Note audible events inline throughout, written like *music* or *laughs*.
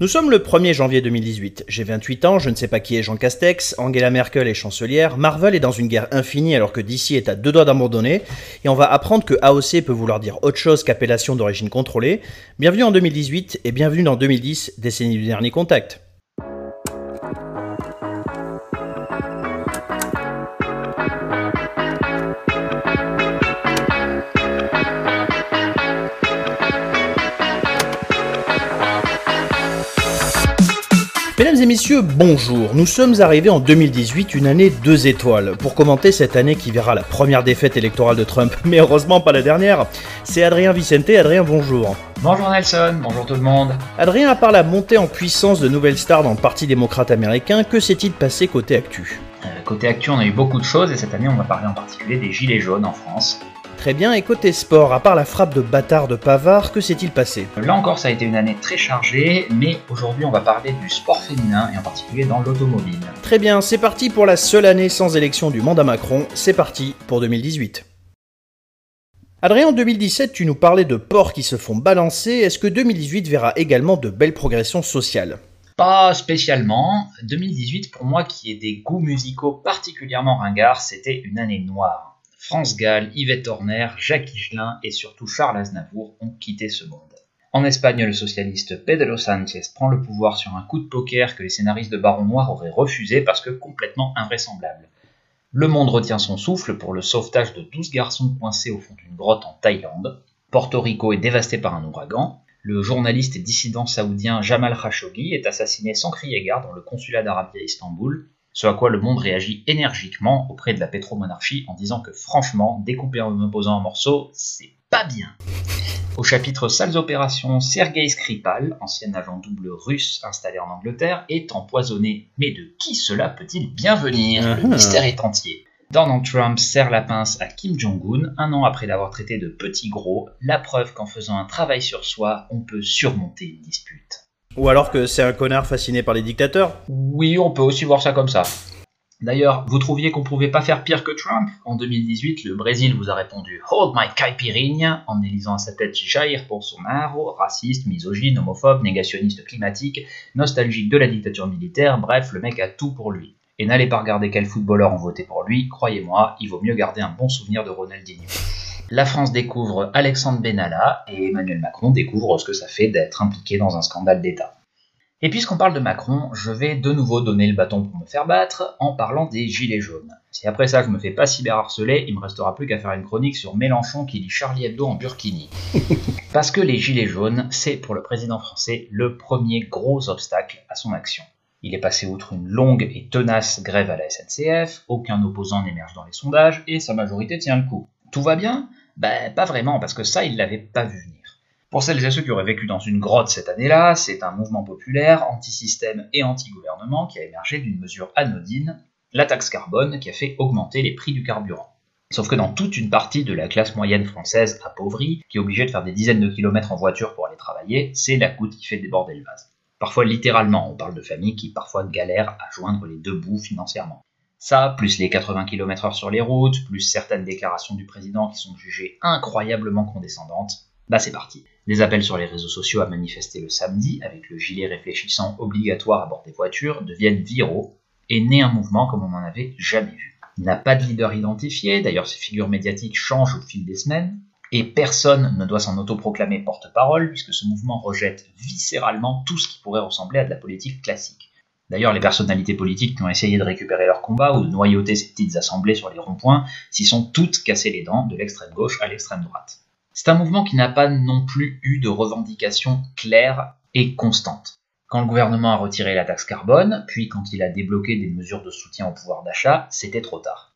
Nous sommes le 1er janvier 2018. J'ai 28 ans, je ne sais pas qui est Jean Castex, Angela Merkel est chancelière, Marvel est dans une guerre infinie alors que DC est à deux doigts d'abandonner, et on va apprendre que AOC peut vouloir dire autre chose qu'appellation d'origine contrôlée. Bienvenue en 2018 et bienvenue dans 2010, décennie du dernier contact. Mesdames et messieurs, bonjour. Nous sommes arrivés en 2018, une année deux étoiles. Pour commenter cette année qui verra la première défaite électorale de Trump, *laughs* mais heureusement pas la dernière, c'est Adrien Vicente. Adrien, bonjour. Bonjour Nelson, bonjour tout le monde. Adrien, à part la montée en puissance de nouvelles stars dans le Parti démocrate américain, que s'est-il passé côté actu? Euh, Côté actu, on a eu beaucoup de choses et cette année, on va parler en particulier des Gilets jaunes en France. Très bien, et côté sport, à part la frappe de bâtard de Pavard, que s'est-il passé? Là encore, ça a été une année très chargée, mais aujourd'hui, on va parler du sport féminin et en particulier dans l'automobile. Très bien, c'est parti pour la seule année sans élection du mandat Macron, c'est parti pour 2018. Adrien, en 2017, tu nous parlais de porcs qui se font balancer. Est-ce que 2018 verra également de belles progressions sociales? Pas spécialement. 2018, pour moi qui ai des goûts musicaux particulièrement ringards, c'était une année noire. France Gall, Yvette Horner, Jacques Higelin et surtout Charles Aznavour ont quitté ce monde. En Espagne, le socialiste Pedro Sánchez prend le pouvoir sur un coup de poker que les scénaristes de Baron Noir auraient refusé parce que complètement invraisemblable. Le monde retient son souffle pour le sauvetage de 12 garçons coincés au fond d'une grotte en Thaïlande. Porto Rico est dévasté par un ouragan. Le journaliste et dissident saoudien Jamal Khashoggi est assassiné sans crier gare dans le consulat d'Arabie à Istanbul ce à quoi le monde réagit énergiquement auprès de la pétromonarchie en disant que franchement, découper un opposant en morceaux, c'est pas bien. Au chapitre Sales opérations, Sergei Skripal, ancien agent double russe installé en Angleterre, est empoisonné. Mais de qui cela peut-il bien venir? Le uh-huh. mystère est entier. Donald Trump serre la pince à Kim Jong-un un an après l'avoir traité de petit gros, la preuve qu'en faisant un travail sur soi, on peut surmonter une dispute. Ou alors que c'est un connard fasciné par les dictateurs. Oui, on peut aussi voir ça comme ça. D'ailleurs, vous trouviez qu'on pouvait pas faire pire que Trump. En 2018, le Brésil vous a répondu Hold my caipirinha en élisant à sa tête Jair Bolsonaro, raciste, misogyne, homophobe, négationniste climatique, nostalgique de la dictature militaire, bref, le mec a tout pour lui. Et n'allez pas regarder quel footballeur ont voté pour lui, croyez-moi, il vaut mieux garder un bon souvenir de Ronaldinho la France découvre Alexandre Benalla et Emmanuel Macron découvre ce que ça fait d'être impliqué dans un scandale d'État. Et puisqu'on parle de Macron, je vais de nouveau donner le bâton pour me faire battre en parlant des Gilets jaunes. Si après ça je me fais pas cyberharceler, il me restera plus qu'à faire une chronique sur Mélenchon qui lit Charlie Hebdo en burkini. *laughs* Parce que les Gilets jaunes, c'est pour le président français le premier gros obstacle à son action. Il est passé outre une longue et tenace grève à la SNCF, aucun opposant n'émerge dans les sondages et sa majorité tient le coup. Tout va bien Ben pas vraiment, parce que ça, il l'avait pas vu venir. Pour celles et ceux qui auraient vécu dans une grotte cette année-là, c'est un mouvement populaire, anti-système et anti-gouvernement qui a émergé d'une mesure anodine, la taxe carbone, qui a fait augmenter les prix du carburant. Sauf que dans toute une partie de la classe moyenne française appauvrie, qui est obligée de faire des dizaines de kilomètres en voiture pour aller travailler, c'est la goutte qui fait déborder le vase. Parfois littéralement, on parle de familles qui parfois galèrent à joindre les deux bouts financièrement. Ça, plus les 80 km/h sur les routes, plus certaines déclarations du président qui sont jugées incroyablement condescendantes, bah c'est parti. Des appels sur les réseaux sociaux à manifester le samedi, avec le gilet réfléchissant obligatoire à bord des voitures, deviennent viraux, et naît un mouvement comme on n'en avait jamais vu. Il n'a pas de leader identifié, d'ailleurs ces figures médiatiques changent au fil des semaines, et personne ne doit s'en autoproclamer porte-parole, puisque ce mouvement rejette viscéralement tout ce qui pourrait ressembler à de la politique classique. D'ailleurs, les personnalités politiques qui ont essayé de récupérer leur combat ou de noyauter ces petites assemblées sur les ronds-points s'y sont toutes cassées les dents de l'extrême gauche à l'extrême droite. C'est un mouvement qui n'a pas non plus eu de revendications claires et constantes. Quand le gouvernement a retiré la taxe carbone, puis quand il a débloqué des mesures de soutien au pouvoir d'achat, c'était trop tard.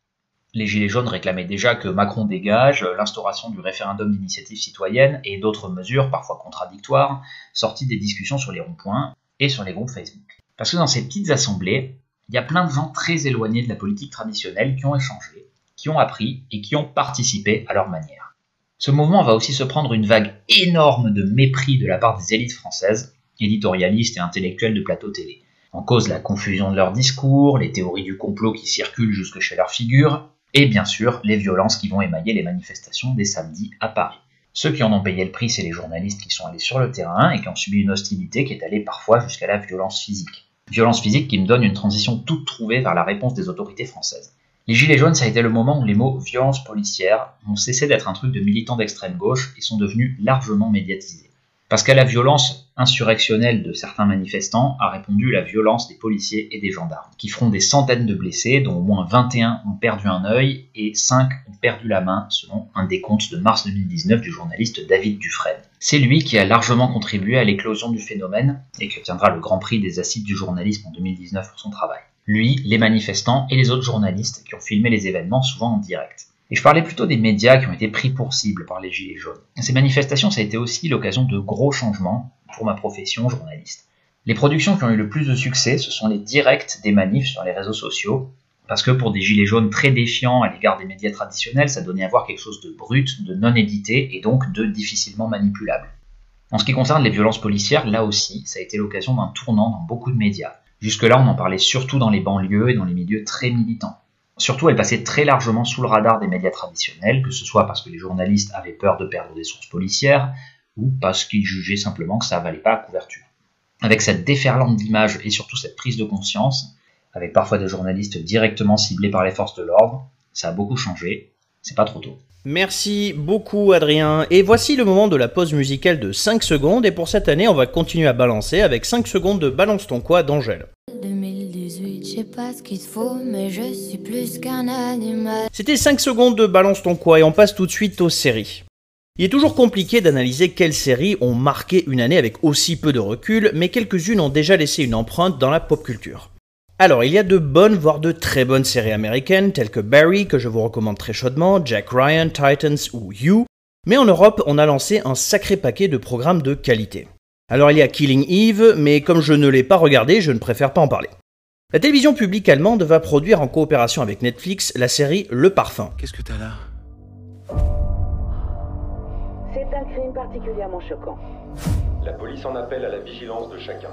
Les Gilets jaunes réclamaient déjà que Macron dégage l'instauration du référendum d'initiative citoyenne et d'autres mesures, parfois contradictoires, sorties des discussions sur les ronds-points et sur les groupes Facebook. Parce que dans ces petites assemblées, il y a plein de gens très éloignés de la politique traditionnelle qui ont échangé, qui ont appris et qui ont participé à leur manière. Ce mouvement va aussi se prendre une vague énorme de mépris de la part des élites françaises, éditorialistes et intellectuels de plateau télé. En cause la confusion de leurs discours, les théories du complot qui circulent jusque chez leurs figures, et bien sûr les violences qui vont émailler les manifestations des samedis à Paris. Ceux qui en ont payé le prix, c'est les journalistes qui sont allés sur le terrain et qui ont subi une hostilité qui est allée parfois jusqu'à la violence physique. Violence physique qui me donne une transition toute trouvée vers la réponse des autorités françaises. Les Gilets jaunes, ça a été le moment où les mots violence policière ont cessé d'être un truc de militants d'extrême gauche et sont devenus largement médiatisés. Parce qu'à la violence insurrectionnelle de certains manifestants a répondu la violence des policiers et des gendarmes, qui feront des centaines de blessés, dont au moins 21 ont perdu un œil et 5 ont perdu la main, selon un décompte de mars 2019 du journaliste David Dufresne. C'est lui qui a largement contribué à l'éclosion du phénomène et qui obtiendra le Grand Prix des acides du journalisme en 2019 pour son travail. Lui, les manifestants et les autres journalistes qui ont filmé les événements souvent en direct. Et je parlais plutôt des médias qui ont été pris pour cible par les Gilets jaunes. Ces manifestations, ça a été aussi l'occasion de gros changements pour ma profession journaliste. Les productions qui ont eu le plus de succès, ce sont les directs des manifs sur les réseaux sociaux, parce que pour des gilets jaunes très défiants à l'égard des médias traditionnels, ça donnait à voir quelque chose de brut, de non édité et donc de difficilement manipulable. En ce qui concerne les violences policières, là aussi, ça a été l'occasion d'un tournant dans beaucoup de médias. Jusque-là, on en parlait surtout dans les banlieues et dans les milieux très militants. Surtout, elle passait très largement sous le radar des médias traditionnels, que ce soit parce que les journalistes avaient peur de perdre des sources policières, ou parce qu'ils jugeaient simplement que ça valait pas la couverture. Avec cette déferlante d'images et surtout cette prise de conscience, avec parfois des journalistes directement ciblés par les forces de l'ordre, ça a beaucoup changé, c'est pas trop tôt. Merci beaucoup Adrien. Et voici le moment de la pause musicale de 5 secondes. Et pour cette année, on va continuer à balancer avec 5 secondes de Balance ton quoi d'Angèle. C'était 5 secondes de Balance ton quoi et on passe tout de suite aux séries. Il est toujours compliqué d'analyser quelles séries ont marqué une année avec aussi peu de recul, mais quelques-unes ont déjà laissé une empreinte dans la pop culture. Alors, il y a de bonnes, voire de très bonnes séries américaines, telles que Barry, que je vous recommande très chaudement, Jack Ryan, Titans ou You, mais en Europe, on a lancé un sacré paquet de programmes de qualité. Alors, il y a Killing Eve, mais comme je ne l'ai pas regardé, je ne préfère pas en parler. La télévision publique allemande va produire en coopération avec Netflix la série Le Parfum. Qu'est-ce que t'as là? Un crime particulièrement choquant. La police en appelle à la vigilance de chacun.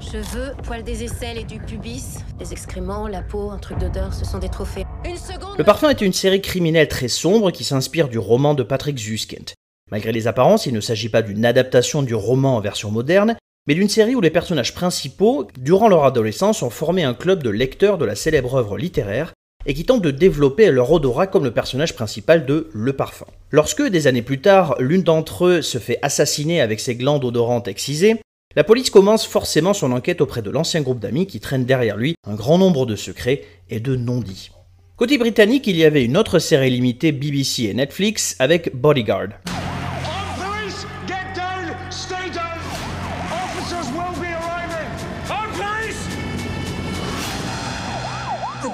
Cheveux, poils des aisselles et du pubis, les excréments, la peau, un truc d'odeur, ce sont des trophées. Une seconde Le Parfum est une série criminelle très sombre qui s'inspire du roman de Patrick Zuskind. Malgré les apparences, il ne s'agit pas d'une adaptation du roman en version moderne, mais d'une série où les personnages principaux, durant leur adolescence, ont formé un club de lecteurs de la célèbre œuvre littéraire et qui tentent de développer leur odorat comme le personnage principal de Le Parfum. Lorsque, des années plus tard, l'une d'entre eux se fait assassiner avec ses glandes odorantes excisées, la police commence forcément son enquête auprès de l'ancien groupe d'amis qui traîne derrière lui un grand nombre de secrets et de non-dits. Côté britannique, il y avait une autre série limitée BBC et Netflix avec Bodyguard.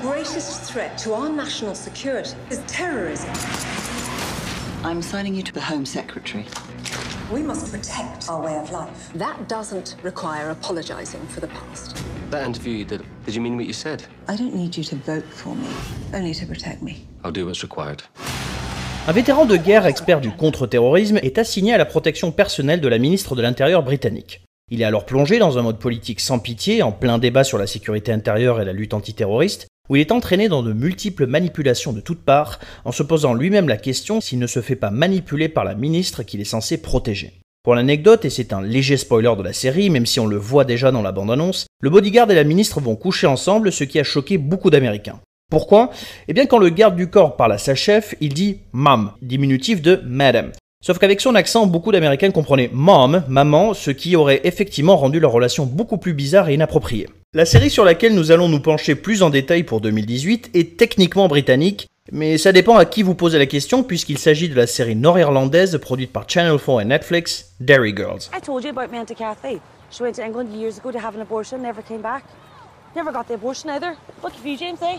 Greatest threat to our national security is terrorism. I'm signing you to the Home Secretary. We must protect our way of life. That doesn't require apologizing for the past. That interview you did, did you mean what you said? I don't need you to vote for me, only to protect me. I'll do what's required. Un vétéran de guerre expert du contre-terrorisme est assigné à la protection personnelle de la ministre de l'Intérieur britannique. Il est alors plongé dans un mode politique sans pitié, en plein débat sur la sécurité intérieure et la lutte antiterroriste, où il est entraîné dans de multiples manipulations de toutes parts, en se posant lui-même la question s'il ne se fait pas manipuler par la ministre qu'il est censé protéger. Pour l'anecdote, et c'est un léger spoiler de la série, même si on le voit déjà dans la bande-annonce, le bodyguard et la ministre vont coucher ensemble, ce qui a choqué beaucoup d'Américains. Pourquoi? Eh bien quand le garde du corps parle à sa chef, il dit Mom, diminutif de Madam. Sauf qu'avec son accent, beaucoup d'Américains comprenaient Mom, maman, ce qui aurait effectivement rendu leur relation beaucoup plus bizarre et inappropriée. La série sur laquelle nous allons nous pencher plus en détail pour 2018 est techniquement britannique, mais ça dépend à qui vous posez la question puisqu'il s'agit de la série nord-irlandaise produite par Channel 4 et Netflix, Dairy Girls. I told you about. She went to England years ago to have an abortion, never came back. Never got the abortion either. Lucky for you, James, eh?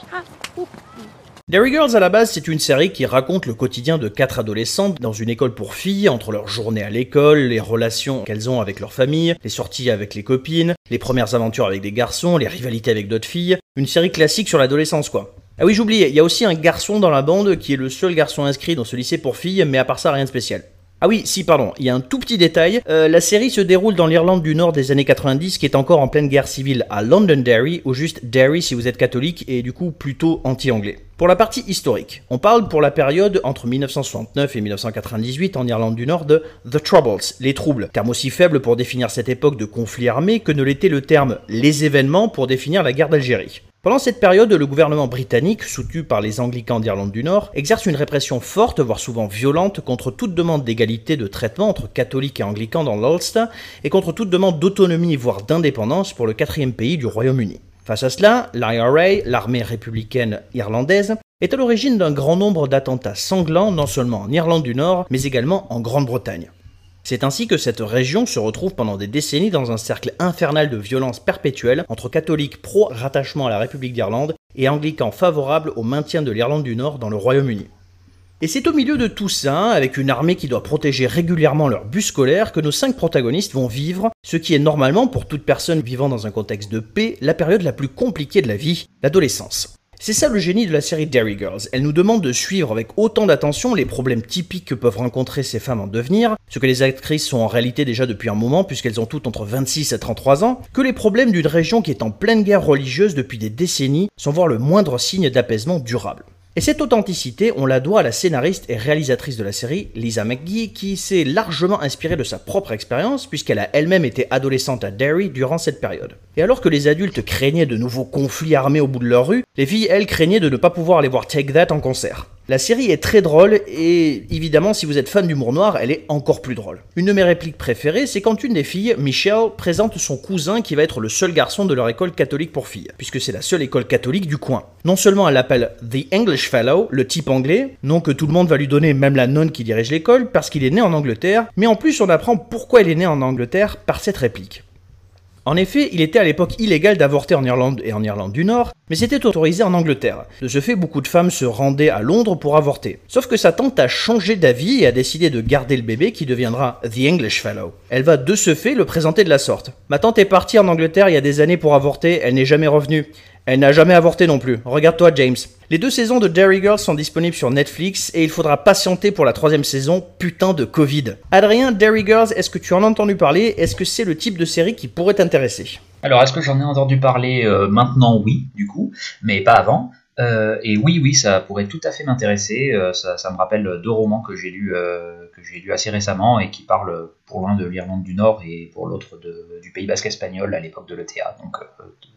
Dairy Girls à la base, c'est une série qui raconte le quotidien de quatre adolescentes dans une école pour filles, entre leurs journées à l'école, les relations qu'elles ont avec leur famille, les sorties avec les copines, les premières aventures avec des garçons, les rivalités avec d'autres filles. Une série classique sur l'adolescence quoi. Ah oui, j'oubliais, il y a aussi un garçon dans la bande qui est le seul garçon inscrit dans ce lycée pour filles, mais à part ça, rien de spécial. Ah oui, si, pardon, il y a un tout petit détail. Euh, la série se déroule dans l'Irlande du Nord des années 90, qui est encore en pleine guerre civile à Londonderry, ou juste Derry si vous êtes catholique, et du coup plutôt anti-anglais. Pour la partie historique, on parle pour la période entre 1969 et 1998 en Irlande du Nord de The Troubles, les troubles, terme aussi faible pour définir cette époque de conflit armé que ne l'était le terme les événements pour définir la guerre d'Algérie. Pendant cette période, le gouvernement britannique, soutenu par les anglicans d'Irlande du Nord, exerce une répression forte, voire souvent violente, contre toute demande d'égalité de traitement entre catholiques et anglicans dans l'Ulster, et contre toute demande d'autonomie, voire d'indépendance pour le quatrième pays du Royaume-Uni. Face à cela, l'IRA, l'armée républicaine irlandaise, est à l'origine d'un grand nombre d'attentats sanglants non seulement en Irlande du Nord, mais également en Grande-Bretagne. C'est ainsi que cette région se retrouve pendant des décennies dans un cercle infernal de violence perpétuelle entre catholiques pro-rattachement à la République d'Irlande et anglicans favorables au maintien de l'Irlande du Nord dans le Royaume-Uni. Et c'est au milieu de tout ça, avec une armée qui doit protéger régulièrement leur bus scolaire, que nos cinq protagonistes vont vivre ce qui est normalement, pour toute personne vivant dans un contexte de paix, la période la plus compliquée de la vie, l'adolescence. C'est ça le génie de la série Dairy Girls. Elle nous demande de suivre avec autant d'attention les problèmes typiques que peuvent rencontrer ces femmes en devenir, ce que les actrices sont en réalité déjà depuis un moment puisqu'elles ont toutes entre 26 et 33 ans, que les problèmes d'une région qui est en pleine guerre religieuse depuis des décennies sans voir le moindre signe d'apaisement durable. Et cette authenticité, on la doit à la scénariste et réalisatrice de la série, Lisa McGee, qui s'est largement inspirée de sa propre expérience, puisqu'elle a elle-même été adolescente à Derry durant cette période. Et alors que les adultes craignaient de nouveaux conflits armés au bout de leur rue, les filles, elles, craignaient de ne pas pouvoir aller voir Take That en concert. La série est très drôle et évidemment si vous êtes fan d'humour noir, elle est encore plus drôle. Une de mes répliques préférées, c'est quand une des filles, Michelle, présente son cousin qui va être le seul garçon de leur école catholique pour filles, puisque c'est la seule école catholique du coin. Non seulement elle l'appelle The English Fellow, le type anglais, nom que tout le monde va lui donner, même la nonne qui dirige l'école, parce qu'il est né en Angleterre, mais en plus on apprend pourquoi il est né en Angleterre par cette réplique. En effet, il était à l'époque illégal d'avorter en Irlande et en Irlande du Nord, mais c'était autorisé en Angleterre. De ce fait, beaucoup de femmes se rendaient à Londres pour avorter. Sauf que sa tante a changé d'avis et a décidé de garder le bébé qui deviendra The English Fellow. Elle va de ce fait le présenter de la sorte. Ma tante est partie en Angleterre il y a des années pour avorter, elle n'est jamais revenue. Elle n'a jamais avorté non plus. Regarde-toi, James. Les deux saisons de Dairy Girls sont disponibles sur Netflix et il faudra patienter pour la troisième saison, putain de Covid. Adrien, Dairy Girls, est-ce que tu en as entendu parler? Est-ce que c'est le type de série qui pourrait t'intéresser? Alors, est-ce que j'en ai entendu parler euh, maintenant? Oui, du coup, mais pas avant. Euh, et oui, oui, ça pourrait tout à fait m'intéresser. Euh, ça, me rappelle deux romans que j'ai lus, que j'ai lus assez récemment et qui parlent pour l'un de l'Irlande du Nord et pour l'autre du Pays Basque espagnol à l'époque de l'ETA. Donc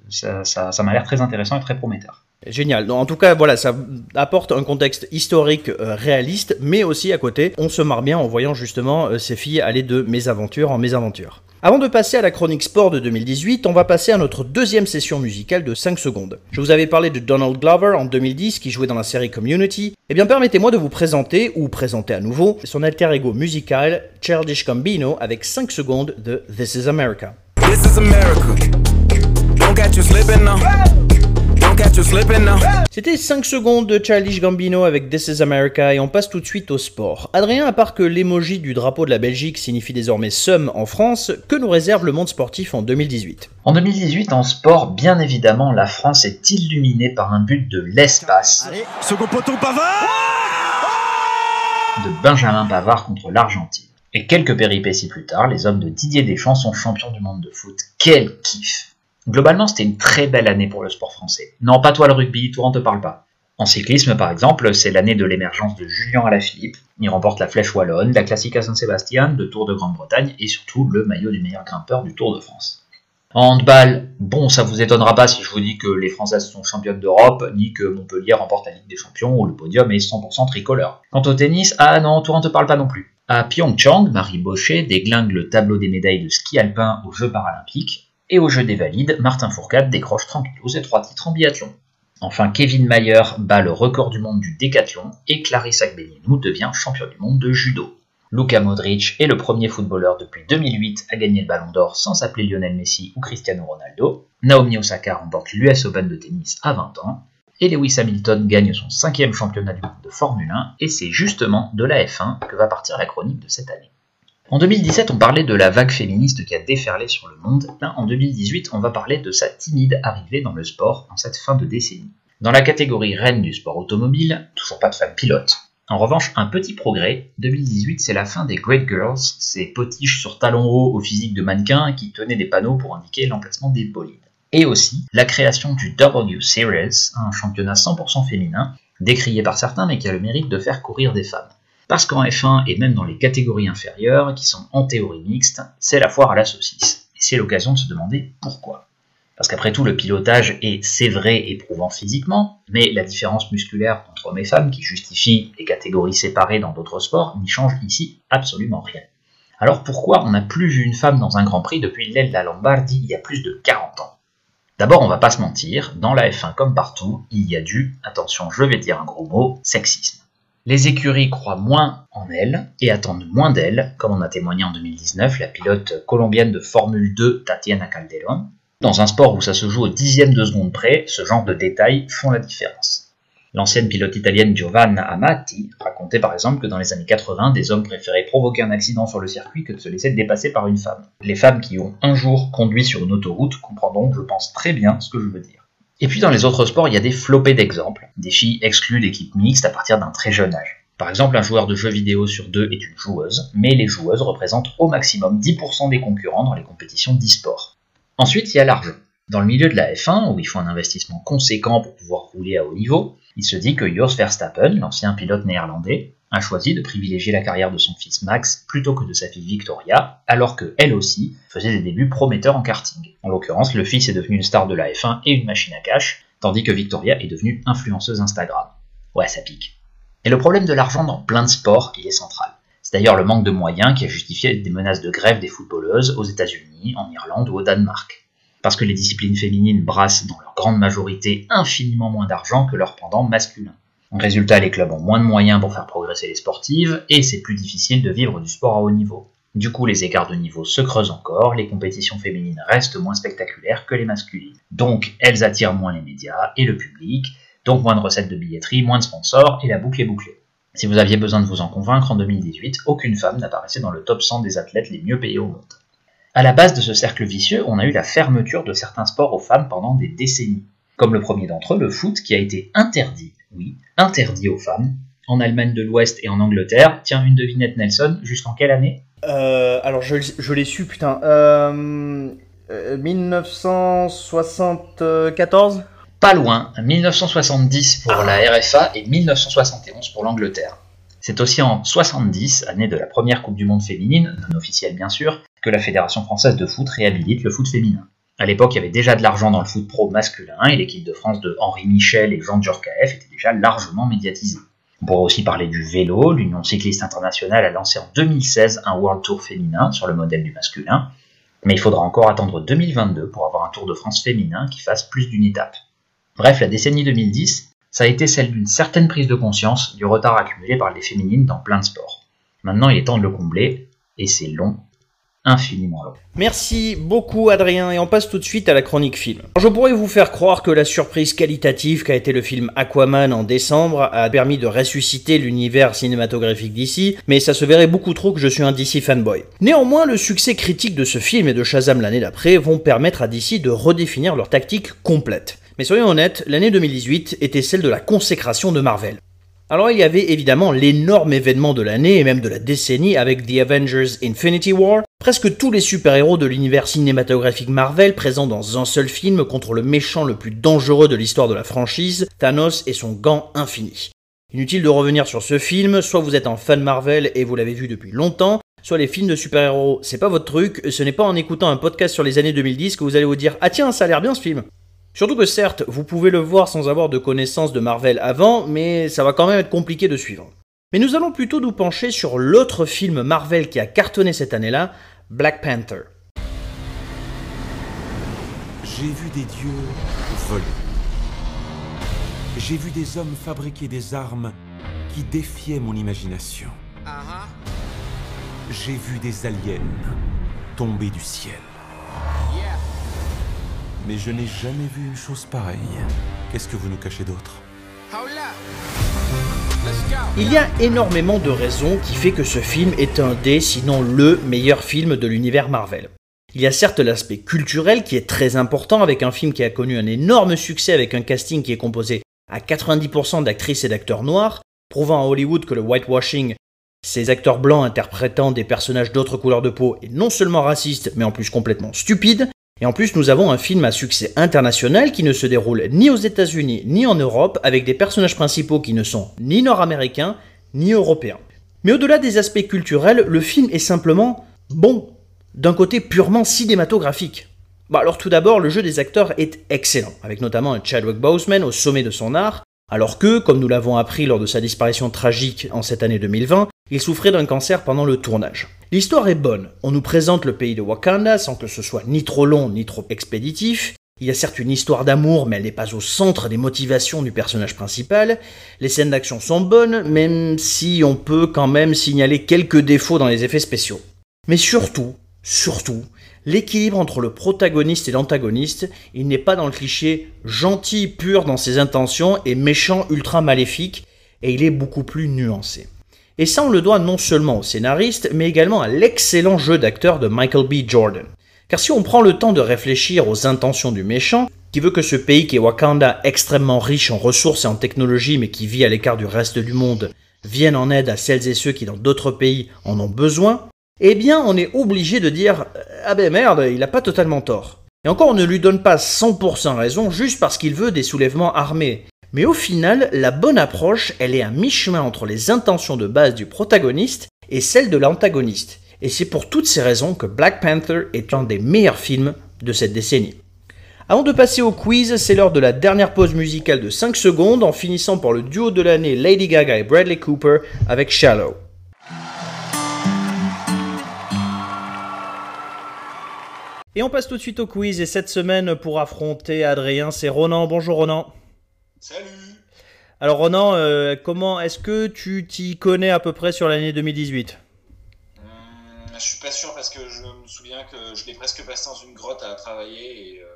ça, ça, ça m'a l'air très intéressant et très prometteur. Génial. en tout cas, voilà, ça apporte un contexte historique réaliste, mais aussi à côté, on se marre bien en voyant justement ces filles aller de mésaventure en mésaventure. Avant de passer à la chronique sport de 2018, on va passer à notre deuxième session musicale de 5 secondes. Je vous avais parlé de Donald Glover en 2010 qui jouait dans la série Community. Eh bien permettez-moi de vous présenter, ou présenter à nouveau, son alter ego musical Childish Gambino avec 5 secondes de This is America. This is America. C'était 5 secondes de Childish Gambino avec This is America et on passe tout de suite au sport. Adrien, à part que l'emoji du drapeau de la Belgique signifie désormais SUM en France, que nous réserve le monde sportif en 2018 En 2018, en sport, bien évidemment, la France est illuminée par un but de l'espace? Allez, second poteau Pavard De Benjamin Pavard contre l'Argentine. Et quelques péripéties plus tard, les hommes de Didier Deschamps sont champions du monde de foot. Quel kiff Globalement, c'était une très belle année pour le sport français. Non, pas toi le rugby, tout ne te parle pas. En cyclisme, par exemple, c'est l'année de l'émergence de Julien Alaphilippe. Il remporte la Flèche Wallonne, la Classica Saint-Sébastien, le Tour de Grande-Bretagne et surtout le maillot du meilleur grimpeur du Tour de France. En handball, bon, ça vous étonnera pas si je vous dis que les Françaises sont championnes d'Europe, ni que Montpellier remporte la Ligue des Champions, où le podium est 100% tricolore. Quant au tennis, ah non, tout ne te parle pas non plus. À Pyeongchang, Marie Bochet déglingue le tableau des médailles de ski alpin aux Jeux paralympiques, et au jeu des valides, Martin Fourcade décroche tranquillos et trois titres en biathlon. Enfin, Kevin Mayer bat le record du monde du décathlon et Clarissa Agbenienou devient champion du monde de judo. Luka Modric est le premier footballeur depuis 2008 à gagner le ballon d'or sans s'appeler Lionel Messi ou Cristiano Ronaldo. Naomi Osaka remporte l'US Open de tennis à 20 ans. Et Lewis Hamilton gagne son cinquième championnat du monde de Formule 1 et c'est justement de la F1 que va partir la chronique de cette année. En 2017, on parlait de la vague féministe qui a déferlé sur le monde. Là, en 2018, on va parler de sa timide arrivée dans le sport en cette fin de décennie. Dans la catégorie reine du sport automobile, toujours pas de femme pilote. En revanche, un petit progrès, 2018 c'est la fin des Great Girls, ces potiches sur talons hauts au physique de mannequins qui tenaient des panneaux pour indiquer l'emplacement des bolides. Et aussi la création du W Series, un championnat 100% féminin, décrié par certains mais qui a le mérite de faire courir des femmes. Parce qu'en F1 et même dans les catégories inférieures, qui sont en théorie mixtes, c'est la foire à la saucisse. Et c'est l'occasion de se demander pourquoi. Parce qu'après tout, le pilotage est, c'est vrai, éprouvant physiquement, mais la différence musculaire entre hommes et femmes, qui justifie les catégories séparées dans d'autres sports, n'y change ici absolument rien. Alors pourquoi on n'a plus vu une femme dans un Grand Prix depuis l'aile de la Lombardie il y a plus de 40 ans? D'abord, on va pas se mentir, dans la F1 comme partout, il y a du, attention, je vais dire un gros mot, sexisme. Les écuries croient moins en elles et attendent moins d'elles, comme en a témoigné en 2019 la pilote colombienne de Formule 2 Tatiana Calderón. Dans un sport où ça se joue au dixième de seconde près, ce genre de détails font la différence. L'ancienne pilote italienne Giovanna Amati racontait par exemple que dans les années 80, des hommes préféraient provoquer un accident sur le circuit que de se laisser dépasser par une femme. Les femmes qui ont un jour conduit sur une autoroute comprendront, je pense, très bien ce que je veux dire. Et puis dans les autres sports, il y a des flopées d'exemples, des filles exclues d'équipes mixtes à partir d'un très jeune âge. Par exemple, un joueur de jeux vidéo sur deux est une joueuse, mais les joueuses représentent au maximum 10% des concurrents dans les compétitions d'e-sport. Ensuite, il y a l'argent. Dans le milieu de la F1, où il faut un investissement conséquent pour pouvoir rouler à haut niveau, il se dit que Jos Verstappen, l'ancien pilote néerlandais, a choisi de privilégier la carrière de son fils Max plutôt que de sa fille Victoria, alors que elle aussi faisait des débuts prometteurs en karting. En l'occurrence, le fils est devenu une star de la F1 et une machine à cash, tandis que Victoria est devenue influenceuse Instagram. Ouais, ça pique. Et le problème de l'argent dans plein de sports, il est central. C'est d'ailleurs le manque de moyens qui a justifié des menaces de grève des footballeuses aux États-Unis, en Irlande ou au Danemark. Parce que les disciplines féminines brassent dans leur grande majorité infiniment moins d'argent que leurs pendants masculins. Résultat, les clubs ont moins de moyens pour faire progresser les sportives, et c'est plus difficile de vivre du sport à haut niveau. Du coup, les écarts de niveau se creusent encore, les compétitions féminines restent moins spectaculaires que les masculines. Donc, elles attirent moins les médias et le public, donc moins de recettes de billetterie, moins de sponsors, et la boucle est bouclée. Si vous aviez besoin de vous en convaincre, en 2018, aucune femme n'apparaissait dans le top 100 des athlètes les mieux payés au monde. À la base de ce cercle vicieux, on a eu la fermeture de certains sports aux femmes pendant des décennies, comme le premier d'entre eux, le foot, qui a été interdit, oui, interdit aux femmes, en Allemagne de l'Ouest et en Angleterre. Tiens, une devinette Nelson, jusqu'en quelle année? Euh, alors je, je l'ai su, putain. Euh, euh, 1974 Pas loin, 1970 pour la RFA et 1971 pour l'Angleterre. C'est aussi en 70, année de la première Coupe du Monde féminine, non officielle bien sûr, que la Fédération française de foot réhabilite le foot féminin. À l'époque, il y avait déjà de l'argent dans le foot pro masculin et l'équipe de France de Henri Michel et Jean Djorkaeff était déjà largement médiatisée. On pourrait aussi parler du vélo. L'Union cycliste internationale a lancé en 2016 un World Tour féminin sur le modèle du masculin. Mais il faudra encore attendre 2022 pour avoir un Tour de France féminin qui fasse plus d'une étape. Bref, la décennie 2010, ça a été celle d'une certaine prise de conscience du retard accumulé par les féminines dans plein de sports. Maintenant, il est temps de le combler, et c'est long, Merci beaucoup Adrien et on passe tout de suite à la chronique film. Je pourrais vous faire croire que la surprise qualitative qu'a été le film Aquaman en décembre a permis de ressusciter l'univers cinématographique d'ici, mais ça se verrait beaucoup trop que je suis un DC fanboy. Néanmoins, le succès critique de ce film et de Shazam l'année d'après vont permettre à DC de redéfinir leur tactique complète. Mais soyons honnêtes, l'année 2018 était celle de la consécration de Marvel. Alors il y avait évidemment l'énorme événement de l'année et même de la décennie avec The Avengers Infinity War, presque tous les super-héros de l'univers cinématographique Marvel présents dans un seul film contre le méchant le plus dangereux de l'histoire de la franchise, Thanos et son gant infini. Inutile de revenir sur ce film, soit vous êtes un fan Marvel et vous l'avez vu depuis longtemps, soit les films de super-héros, c'est pas votre truc, ce n'est pas en écoutant un podcast sur les années 2010 que vous allez vous dire Ah tiens, ça a l'air bien ce film Surtout que certes, vous pouvez le voir sans avoir de connaissances de Marvel avant, mais ça va quand même être compliqué de suivre. Mais nous allons plutôt nous pencher sur l'autre film Marvel qui a cartonné cette année-là, Black Panther. J'ai vu des dieux voler. J'ai vu des hommes fabriquer des armes qui défiaient mon imagination. J'ai vu des aliens tomber du ciel. Mais je n'ai jamais vu une chose pareille. Qu'est-ce que vous nous cachez d'autre? Il y a énormément de raisons qui fait que ce film est un des, sinon le meilleur film de l'univers Marvel. Il y a certes l'aspect culturel qui est très important avec un film qui a connu un énorme succès avec un casting qui est composé à 90% d'actrices et d'acteurs noirs, prouvant à Hollywood que le whitewashing, ces acteurs blancs interprétant des personnages d'autres couleurs de peau, est non seulement raciste, mais en plus complètement stupide. Et en plus, nous avons un film à succès international qui ne se déroule ni aux États-Unis ni en Europe, avec des personnages principaux qui ne sont ni nord-américains ni européens. Mais au-delà des aspects culturels, le film est simplement bon, d'un côté purement cinématographique. Bah alors tout d'abord, le jeu des acteurs est excellent, avec notamment un Chadwick Boseman au sommet de son art, alors que, comme nous l'avons appris lors de sa disparition tragique en cette année 2020, il souffrait d'un cancer pendant le tournage. L'histoire est bonne, on nous présente le pays de Wakanda sans que ce soit ni trop long ni trop expéditif, il y a certes une histoire d'amour, mais elle n'est pas au centre des motivations du personnage principal. Les scènes d'action sont bonnes, même si on peut quand même signaler quelques défauts dans les effets spéciaux. Mais surtout, surtout, l'équilibre entre le protagoniste et l'antagoniste, il n'est pas dans le cliché gentil pur dans ses intentions et méchant ultra maléfique, et il est beaucoup plus nuancé. Et ça on le doit non seulement au scénariste, mais également à l'excellent jeu d'acteur de Michael B. Jordan. Car si on prend le temps de réfléchir aux intentions du méchant, qui veut que ce pays qui est Wakanda, extrêmement riche en ressources et en technologie, mais qui vit à l'écart du reste du monde, vienne en aide à celles et ceux qui dans d'autres pays en ont besoin, eh bien on est obligé de dire Ah ben merde, il n'a pas totalement tort. Et encore on ne lui donne pas 100% raison juste parce qu'il veut des soulèvements armés. Mais au final, la bonne approche, elle est à mi-chemin entre les intentions de base du protagoniste et celles de l'antagoniste. Et c'est pour toutes ces raisons que Black Panther est un des meilleurs films de cette décennie. Avant de passer au quiz, c'est l'heure de la dernière pause musicale de 5 secondes en finissant par le duo de l'année Lady Gaga et Bradley Cooper avec Shallow. Et on passe tout de suite au quiz et cette semaine pour affronter Adrien, c'est Ronan. Bonjour Ronan. Salut. Alors Ronan, euh, comment est-ce que tu t'y connais à peu près sur l'année 2018 je suis pas sûr parce que je me souviens que je l'ai presque passé dans une grotte à travailler et euh,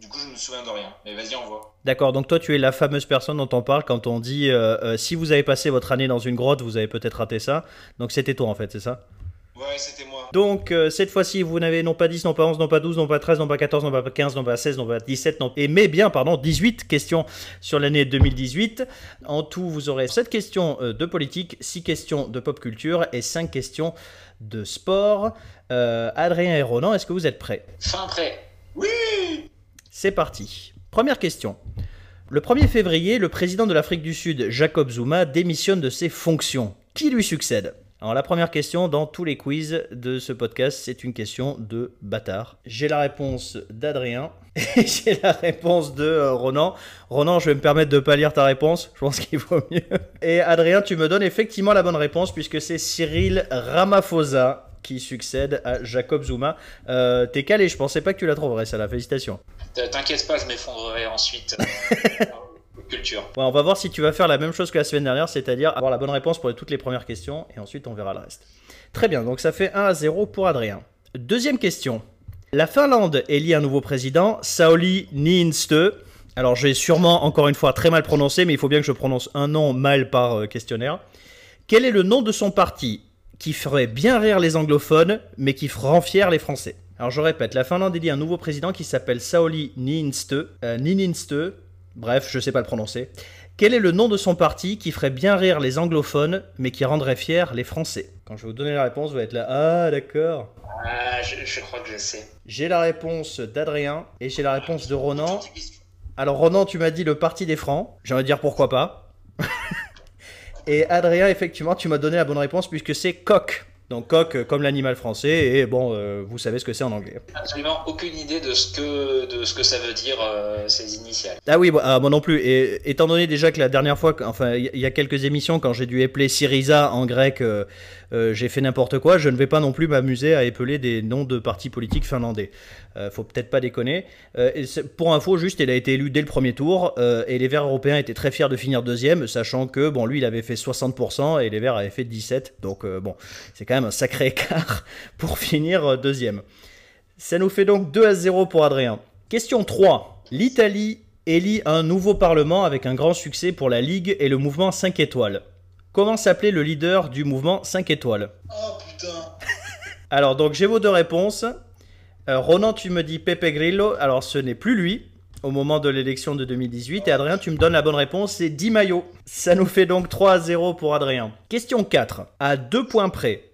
du coup je me souviens de rien. Mais vas-y, on voit. D'accord, donc toi tu es la fameuse personne dont on parle quand on dit euh, si vous avez passé votre année dans une grotte, vous avez peut-être raté ça. Donc c'était toi en fait, c'est ça? Ouais, c'était moi. Donc cette fois-ci, vous n'avez non pas 10, non pas 11, non pas 12, non pas 13, non pas 14, non pas 15, non pas 16, non pas 17, non... Et mais bien, pardon, 18 questions sur l'année 2018. En tout, vous aurez 7 questions de politique, 6 questions de pop culture et 5 questions de sport. Euh, Adrien et Ronan, est-ce que vous êtes prêts? Fin prêt. Oui C'est parti. Première question. Le 1er février, le président de l'Afrique du Sud, Jacob Zuma, démissionne de ses fonctions. Qui lui succède? Alors la première question dans tous les quiz de ce podcast, c'est une question de bâtard. J'ai la réponse d'Adrien *laughs* et j'ai la réponse de euh, Ronan. Ronan, je vais me permettre de ne pas lire ta réponse, je pense qu'il vaut mieux. Et Adrien, tu me donnes effectivement la bonne réponse puisque c'est Cyril Ramaphosa qui succède à Jacob Zuma. Euh, T'es calé, je pensais pas que tu la trouverais, ça la félicitation. T'inquiète pas, je m'effondrerai ensuite. *laughs* on va voir si tu vas faire la même chose que la semaine dernière, c'est-à-dire avoir la bonne réponse pour toutes les premières questions, et ensuite on verra le reste. Très bien, donc ça fait 1 à 0 pour Adrien. Deuxième question. La Finlande élit un nouveau président, Sauli Niinistö. Alors j'ai sûrement encore une fois très mal prononcé, mais il faut bien que je prononce un nom mal par euh, questionnaire. Quel est le nom de son parti qui ferait bien rire les anglophones, mais qui rend fier les Français? Alors je répète, la Finlande élit un nouveau président qui s'appelle Sauli Niinistö. Euh, Niinistö, bref, je sais pas le prononcer. Quel est le nom de son parti qui ferait bien rire les anglophones, mais qui rendrait fiers les Français? Quand je vais vous donner la réponse, vous allez être là, ah d'accord. Ah, je, crois que je sais. J'ai la réponse d'Adrien et j'ai la réponse de Ronan. Alors Ronan, tu m'as dit le parti des Francs. J'ai envie de dire pourquoi pas. *laughs* et Adrien, effectivement, tu m'as donné la bonne réponse puisque c'est coq. Donc coq euh, comme l'animal français, et bon, euh, vous savez ce que c'est en anglais. Absolument aucune idée de ce que, de ce que ça veut dire euh, ces initiales. Ah oui, ah, moi non plus. Et étant donné déjà que la dernière fois, enfin il y a quelques émissions, quand j'ai dû épeler Syriza en grec, j'ai fait n'importe quoi, je ne vais pas non plus m'amuser à épeler des noms de partis politiques finlandais. faut peut-être pas déconner. Et pour info, juste, il a été élu dès le premier tour, et les Verts européens étaient très fiers de finir deuxième, sachant que, bon, lui, il avait fait 60%, et les Verts avaient fait 17%. Donc bon, c'est quand même un sacré *laughs* écart pour finir euh, deuxième. Ça nous fait donc 2 à 0 pour Adrien. Question 3. L'Italie élit un nouveau parlement avec un grand succès pour la Ligue et le mouvement 5 étoiles. Comment s'appelait le leader du mouvement 5 étoiles? Oh putain *laughs* Alors donc j'ai vos deux réponses. Euh, Ronan, tu me dis Pepe Grillo, alors ce n'est plus lui. au moment de l'élection de 2018. Et Adrien, tu me donnes la bonne réponse, c'est Di Maio. Ça nous fait donc 3 à 0 pour Adrien. Question 4. À deux points près,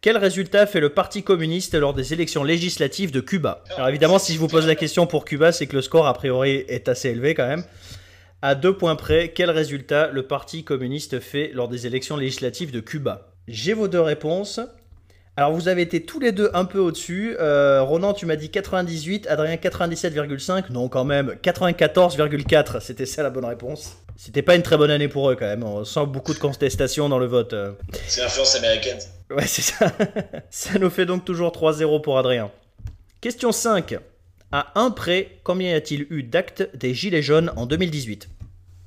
quel résultat fait le Parti communiste lors des élections législatives de Cuba? Alors évidemment, si je vous pose la question pour Cuba, c'est que le score a priori est assez élevé quand même. À deux points près, quel résultat le Parti communiste fait lors des élections législatives de Cuba? J'ai vos deux réponses. Alors vous avez été tous les deux un peu au-dessus. Euh, Ronan, tu m'as dit 98, Adrien 97,5. Non, quand même, 94,4. C'était ça la bonne réponse. C'était pas une très bonne année pour eux quand même. On sent beaucoup de contestation dans le vote. C'est l'influence américaine. Ouais, c'est ça. *laughs* ça nous fait donc toujours 3-0 pour Adrien. Question 5. À un près, combien y a-t-il eu d'actes des Gilets jaunes en 2018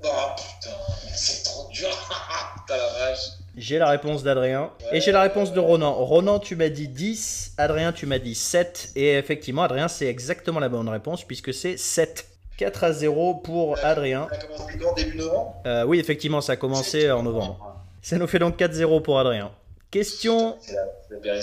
Oh putain, c'est trop dur. *laughs* Putain la vache. J'ai la réponse d'Adrien et j'ai la réponse de Ronan. Ronan, tu m'as dit 10, Adrien, tu m'as dit 7. Et effectivement, Adrien, c'est exactement la bonne réponse puisque c'est 7. 4 à 0 pour Adrien. Ça a commencé quand début novembre? Euh, oui, effectivement, ça a commencé en novembre. Ça nous fait donc 4-0 pour Adrien. Question, C'est la, la.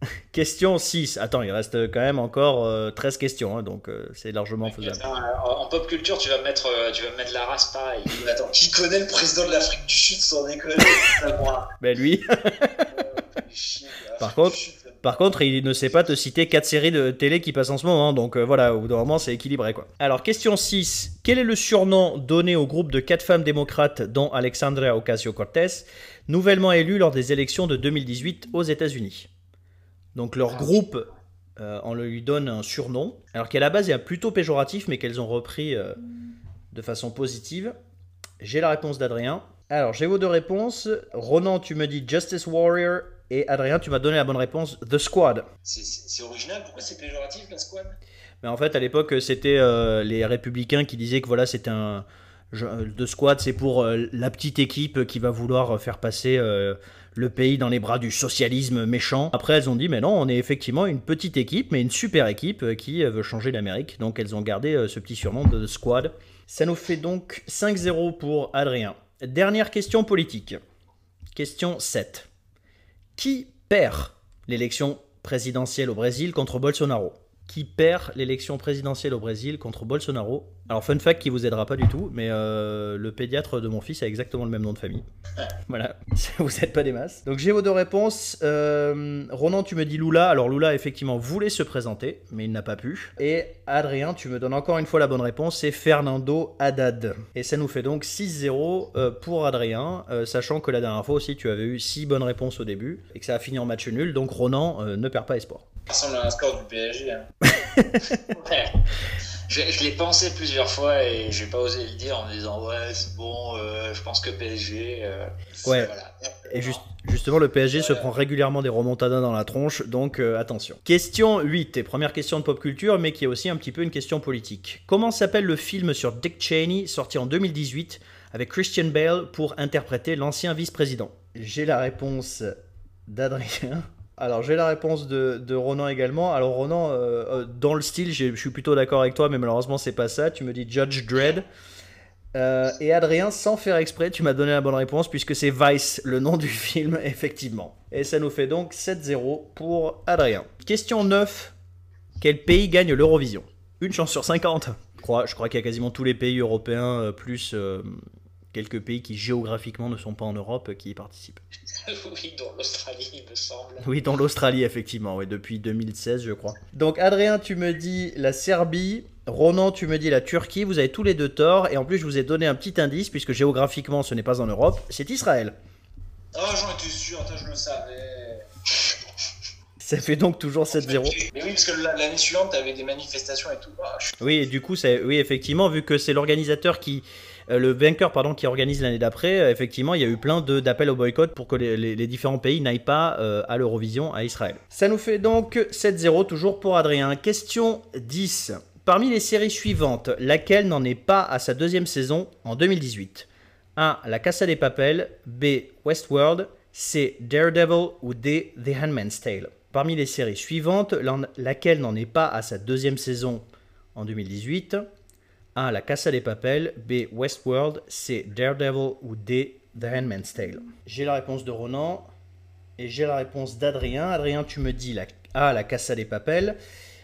*laughs* question 6. Attends, il reste quand même encore euh, 13 questions, hein, donc euh, c'est largement faisable. Attends, euh, en, pop culture, tu vas mettre, euh, tu vas mettre la race pareil. Attends, qui connaît le président de l'Afrique du Sud sans déconner. *laughs* Ben lui, *laughs* Par contre- par contre, il ne sait pas te citer 4 séries de télé qui passent en ce moment, donc euh, voilà, au bout d'un moment, c'est équilibré quoi. Alors, question 6. Quel est le surnom donné au groupe de 4 femmes démocrates, dont Alexandria Ocasio-Cortez, nouvellement élues lors des élections de 2018 aux États-Unis? Donc, leur groupe, euh, on lui donne un surnom, alors qu'à la base est plutôt péjoratif, mais qu'elles ont repris euh, de façon positive. J'ai la réponse d'Adrien. Alors, j'ai vos deux réponses. Ronan, tu me dis Justice Warrior. Et Adrien, tu m'as donné la bonne réponse, The Squad. C'est- original, pourquoi c'est péjoratif la squad? Mais en fait, à l'époque, c'était euh, les républicains qui disaient que voilà, c'était un. The Squad, c'est pour euh, la petite équipe qui va vouloir faire passer le pays dans les bras du socialisme méchant. Après, elles ont dit, mais non, on est effectivement une petite équipe, mais une super équipe euh, qui euh, veut changer l'Amérique. Donc, elles ont gardé euh, ce petit surnom de Squad. Ça nous fait donc 5-0 pour Adrien. Dernière question politique. Question 7. Qui perd l'élection présidentielle au Brésil contre Bolsonaro? Qui perd l'élection présidentielle au Brésil contre Bolsonaro Alors, fun fact qui vous aidera pas du tout, mais euh, le pédiatre de mon fils a exactement le même nom de famille. *laughs* Voilà, *laughs* vous n'êtes pas des masses. Donc j'ai vos deux réponses. Euh, Ronan, tu me dis Lula. Alors Lula, effectivement, voulait se présenter, mais il n'a pas pu. Et Adrien, tu me donnes encore une fois la bonne réponse, c'est Fernando Haddad. Et ça nous fait donc 6-0 euh, pour Adrien, sachant que la dernière fois aussi, tu avais eu 6 bonnes réponses au début, et que ça a fini en match nul, donc Ronan ne perd pas espoir. Ça ressemble à un score du PSG. Hein. *laughs* Ouais. Je, je l'ai pensé plusieurs fois et j'ai pas osé le dire en me disant ouais c'est bon, euh, je pense que PSG. euh, Ouais. voilà. Et juste- justement, le PSG se prend régulièrement des remontadas dans la tronche, donc euh, attention. Question 8, et première question de pop culture, mais qui est aussi un petit peu une question politique. Comment s'appelle le film sur Dick Cheney, sorti en 2018, avec Christian Bale pour interpréter l'ancien vice-président? J'ai la réponse d'Adrien. Alors j'ai la réponse de, Ronan également. Alors Ronan, euh, euh, dans le style, je suis plutôt d'accord avec toi, mais malheureusement c'est pas ça. Tu me dis Judge Dredd. Euh, et Adrien, sans faire exprès, tu m'as donné la bonne réponse puisque c'est Vice, le nom du *laughs* film, effectivement. Et ça nous fait donc 7-0 pour Adrien. Question 9. Quel pays gagne l'Eurovision? Une chance sur 50. Je crois, qu'il y a quasiment tous les pays européens, plus quelques pays qui géographiquement ne sont pas en Europe, qui y participent. *laughs* oui, dans l'Australie, il me semble. Oui, dans l'Australie, effectivement, oui, depuis 2016, je crois. Donc, Adrien, tu me dis la Serbie. Ronan, tu me dis la Turquie. Vous avez tous les deux tort. Et en plus, je vous ai donné un petit indice, puisque géographiquement, ce n'est pas en Europe. C'est Israël. Oh, j'en étais sûr, attends, je le savais. *laughs* Ça fait donc toujours 7-0. Mais oui, parce que la- l'année suivante, t'avais des manifestations et tout. Ah, je Oui, et du coup, c'est- oui, effectivement, vu que c'est l'organisateur qui. Euh, le vainqueur, pardon, qui organise l'année d'après, euh, effectivement, il y a eu plein d'appels au boycott pour que les, différents pays n'aillent pas euh, à l'Eurovision à Israël. Ça nous fait donc 7-0 toujours pour Adrien. Question 10. Parmi les séries suivantes, laquelle n'en est pas à sa deuxième saison en 2018 A. La Casa des Papel. B. Westworld. C. Daredevil. Ou D. The Handmaid's Tale. Parmi les séries suivantes, laquelle n'en est pas à sa deuxième saison en 2018 A. La Casa des Papel. B. Westworld. C. Daredevil. Ou D. The Handmaid's Tale. J'ai la réponse de Ronan et j'ai la réponse d'Adrien. Adrien, tu me dis la A. La Casa des Papel.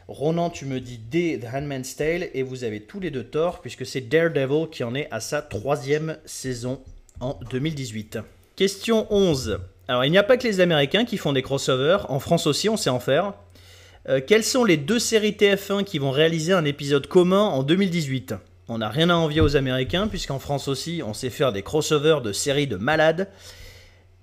Ronan, tu me dis D, The Handmaid's Tale, et vous avez tous les deux tort, puisque c'est Daredevil qui en est à sa troisième saison en 2018. Question 11. Alors, il n'y a pas que les Américains qui font des crossovers, en France aussi, on sait en faire. Euh, quelles sont les deux séries TF1 qui vont réaliser un épisode commun en 2018 On n'a rien à envier aux Américains, puisqu'en France aussi, on sait faire des crossovers de séries de malades.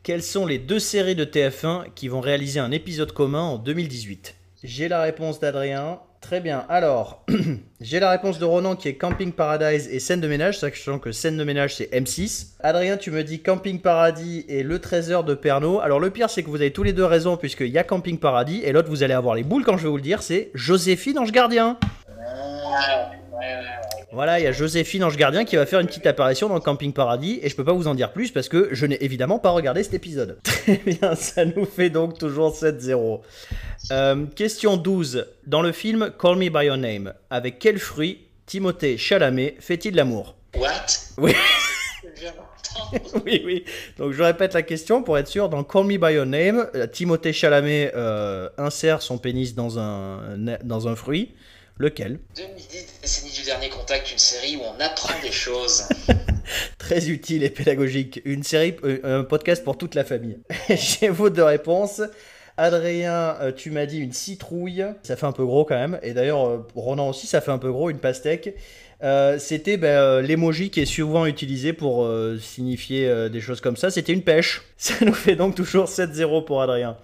Quelles sont les deux séries de TF1 qui vont réaliser un épisode commun en 2018 J'ai la réponse d'Adrien. Très bien. Alors, *clears throat* j'ai la réponse de Ronan qui est Camping Paradise et Scène de ménage, sachant que Scène de ménage c'est M6. Adrien, tu me dis Camping Paradis et Le Trésor de Pernod. Alors, le pire c'est que vous avez tous les deux raison, puisqu'il y a Camping Paradis et l'autre vous allez avoir les boules quand je vais vous le dire, c'est Joséphine Ange Gardien. Voilà, il y a Joséphine Ange Gardien qui va faire une petite apparition dans Camping Paradis et je peux pas vous en dire plus parce que je n'ai évidemment pas regardé cet épisode. *laughs* Très bien, ça nous fait donc toujours 7-0. Euh, question 12. Dans le film Call Me By Your Name, avec quel fruit Timothée Chalamet fait-il l'amour? What? Oui. *laughs* oui, oui. Donc je répète la question pour être sûr. Dans Call Me By Your Name, euh, Timothée Chalamet euh, insère son pénis dans un, dans un fruit. Lequel 2010, décennie du dernier contact, une série où on apprend des choses. *laughs* Très utile et pédagogique. Une série, euh, un podcast pour toute la famille. *laughs* J'ai vos deux réponses. Adrien, euh, tu m'as dit une citrouille. Ça fait un peu gros quand même. Et d'ailleurs, euh, Ronan aussi, ça fait un peu gros, une pastèque. Euh, c'était ben, l'emoji qui est souvent utilisé pour signifier des choses comme ça. C'était une pêche. *laughs* Ça nous fait donc toujours 7-0 pour Adrien.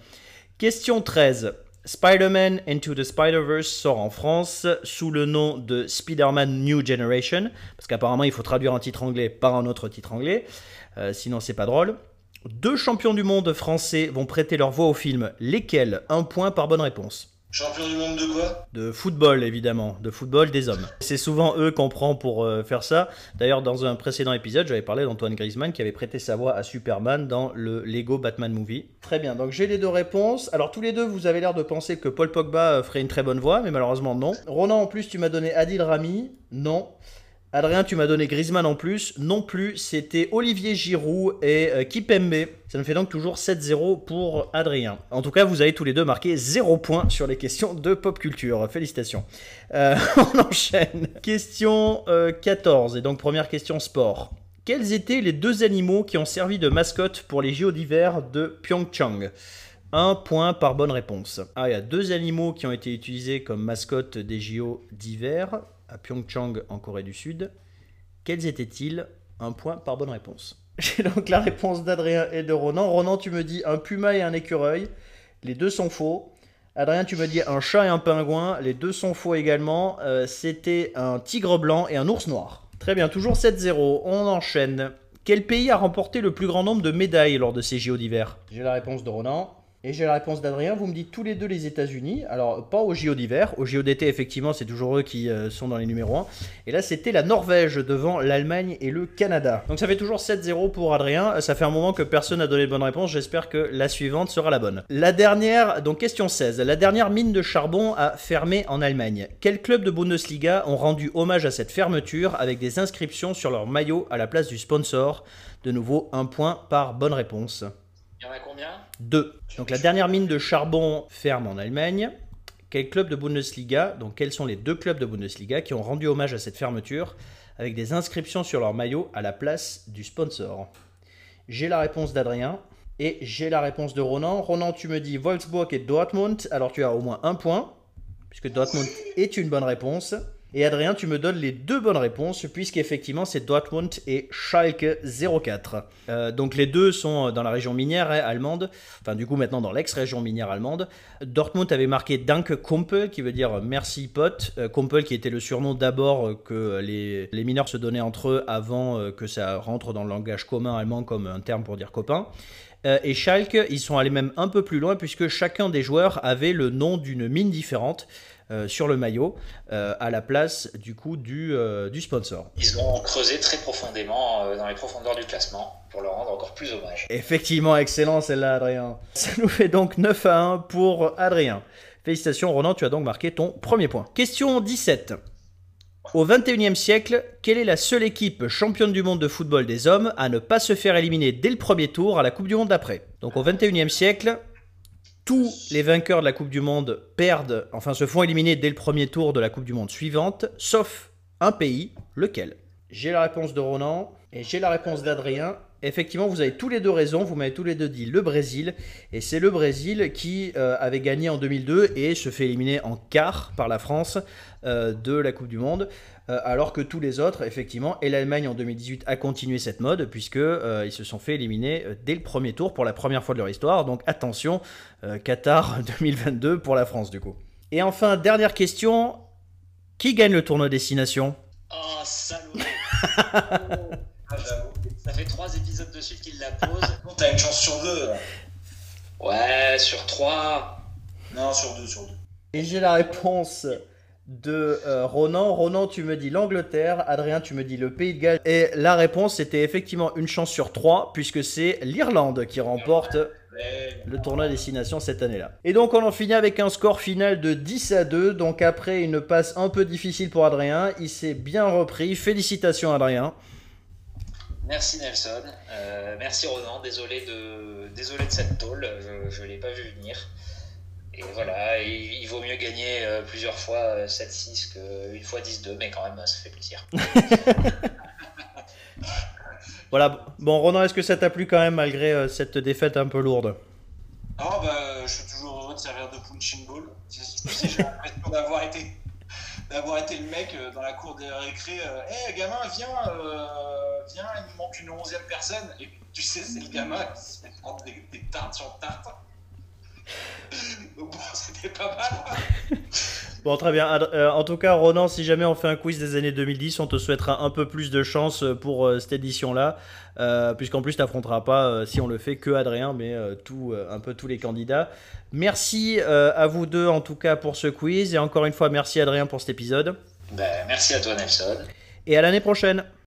Question 13. Spider-Man Into the Spider-Verse sort en France sous le nom de Spider-Man New Generation, parce qu'apparemment il faut traduire un titre anglais par un autre titre anglais, sinon c'est pas drôle. Deux champions du monde français vont prêter leur voix au film. Lesquels? Un point par bonne réponse. Champion du monde de quoi? De football, évidemment. De football des hommes. C'est souvent eux qu'on prend pour euh, faire ça. D'ailleurs, dans un précédent épisode, j'avais parlé d'Antoine Griezmann qui avait prêté sa voix à Superman dans le Lego Batman Movie. Très bien, donc j'ai les deux réponses. Alors, tous les deux, vous avez l'air de penser que Paul Pogba euh, ferait une très bonne voix, mais malheureusement, non. Ronan, en plus, tu m'as donné Adil Rami. Non. Adrien, tu m'as donné Griezmann en plus. Non plus, c'était Olivier Giroud et euh, Kipembe. Ça me fait donc toujours 7-0 pour Adrien. En tout cas, vous avez tous les deux marqué 0 points sur les questions de pop culture. Félicitations. Euh, *laughs* on enchaîne. Question 14, euh, et donc première question sport. Quels étaient les deux animaux qui ont servi de mascotte pour les JO d'hiver de Pyeongchang? Un point par bonne réponse. Ah, il y a deux animaux qui ont été utilisés comme mascotte des JO d'hiver à Pyeongchang en Corée du Sud. Quels étaient-ils Un point par bonne réponse. *laughs* J'ai donc la réponse d'Adrien et de Ronan. Ronan, tu me dis un puma et un écureuil. Les deux sont faux. Adrien, tu me dis un chat et un pingouin. Les deux sont faux également. Euh, c'était un tigre blanc et un ours noir. Très bien, toujours 7-0. On enchaîne. Quel pays a remporté le plus grand nombre de médailles lors de ces JO d'hiver? J'ai la réponse de Ronan. Et j'ai la réponse d'Adrien, vous me dites tous les deux les États-Unis. Alors, pas au JO d'hiver. Au JO d'été, effectivement, c'est toujours eux qui euh, sont dans les numéros 1. Et là, c'était la Norvège devant l'Allemagne et le Canada. Donc, ça fait toujours 7-0 pour Adrien. Ça fait un moment que personne n'a donné de bonne réponse. J'espère que la suivante sera la bonne. La dernière, donc question 16. La dernière mine de charbon a fermé en Allemagne. Quel club de Bundesliga ont rendu hommage à cette fermeture avec des inscriptions sur leur maillot à la place du sponsor? De nouveau, un point par bonne réponse. Il y en a combien? Deux. Donc la dernière mine de charbon ferme en Allemagne. Quel club de Bundesliga, donc quels sont les deux clubs de Bundesliga qui ont rendu hommage à cette fermeture avec des inscriptions sur leur maillot à la place du sponsor? J'ai la réponse d'Adrien et j'ai la réponse de Ronan. Ronan, tu me dis Wolfsburg et Dortmund, alors tu as au moins un point, puisque Dortmund est une bonne réponse. Et Adrien, tu me donnes les deux bonnes réponses, puisqu'effectivement c'est Dortmund et Schalke 04. Euh, donc les deux sont dans la région minière hein, allemande, enfin du coup maintenant dans l'ex-région minière allemande. Dortmund avait marqué Danke Kumpel, qui veut dire merci pote. Euh, Kumpel qui était le surnom d'abord que les, mineurs se donnaient entre eux avant euh, que ça rentre dans le langage commun allemand comme un terme pour dire copain. et Schalke, ils sont allés même un peu plus loin puisque chacun des joueurs avait le nom d'une mine différente. Euh, sur le maillot euh, à la place du coup du, euh, du sponsor. Ils ont creusé très profondément dans les profondeurs du classement pour leur rendre encore plus hommage. Effectivement, excellent celle-là Adrien. Ça nous fait donc 9 à 1 pour Adrien. Félicitations Ronan, tu as donc marqué ton premier point. Question 17. Au 21e siècle, quelle est la seule équipe championne du monde de football des hommes à ne pas se faire éliminer dès le premier tour à la Coupe du Monde d'après? Donc au 21e siècle, tous les vainqueurs de la Coupe du Monde perdent, enfin se font éliminer dès le premier tour de la Coupe du Monde suivante, sauf un pays, lequel? J'ai la réponse de Ronan et j'ai la réponse d'Adrien. Effectivement, vous avez tous les deux raison, vous m'avez tous les deux dit le Brésil, et c'est le Brésil qui euh, avait gagné en 2002 et se fait éliminer en quart par la France euh, de la Coupe du Monde, euh, alors que tous les autres, effectivement, et l'Allemagne en 2018 a continué cette mode, puisque ils se sont fait éliminer dès le premier tour pour la première fois de leur histoire, donc attention, Qatar *laughs* 2022 pour la France du coup. Et enfin, dernière question, qui gagne le tournoi destination? Oh, salaud *laughs* Ah, j'avoue. Ça fait trois épisodes de suite qu'il la pose. Bon, t'as une chance sur deux. Ouais, sur trois. Non, sur deux, sur deux. Et j'ai la réponse de euh, Ronan. Ronan, tu me dis l'Angleterre. Adrien, tu me dis le Pays de Galles. Et la réponse, c'était effectivement une chance sur trois, puisque c'est l'Irlande qui remporte le tournoi destination cette année-là. Et donc on en finit avec un score final de 10 à 2. Donc après une passe un peu difficile pour Adrien, il s'est bien repris. Félicitations Adrien. Merci Nelson. Euh, merci Ronan. Désolé de, désolé de cette tôle. Je ne l'ai pas vu venir. Et voilà, il, vaut mieux gagner euh, plusieurs fois 7-6 euh, qu'une fois 10-2, mais quand même, ça fait plaisir. *laughs* voilà. Bon, Ronan, est-ce que ça t'a plu quand même malgré cette défaite un peu lourde? Ah, bah, je suis toujours heureux de servir de punching ball. J'ai l'impression d'avoir été d'avoir été le mec euh, dans la cour des récré, hé euh, gamin, viens, euh, viens, il me manque une onzième personne. Et tu sais, c'est le gamin qui se fait prendre des, des tartes sur tartes. Bon, *laughs* c'était pas mal. Bon, très bien. en tout cas, Ronan, si jamais on fait un quiz des années 2010, on te souhaitera un peu plus de chance pour cette édition-là, puisqu'en plus, tu n'affronteras pas, si on le fait, que Adrien, mais tout, un peu tous les candidats. Merci à vous deux, en tout cas, pour ce quiz. Et encore une fois, merci Adrien pour cet épisode. Ben, merci à toi, Nelson. Et à l'année prochaine.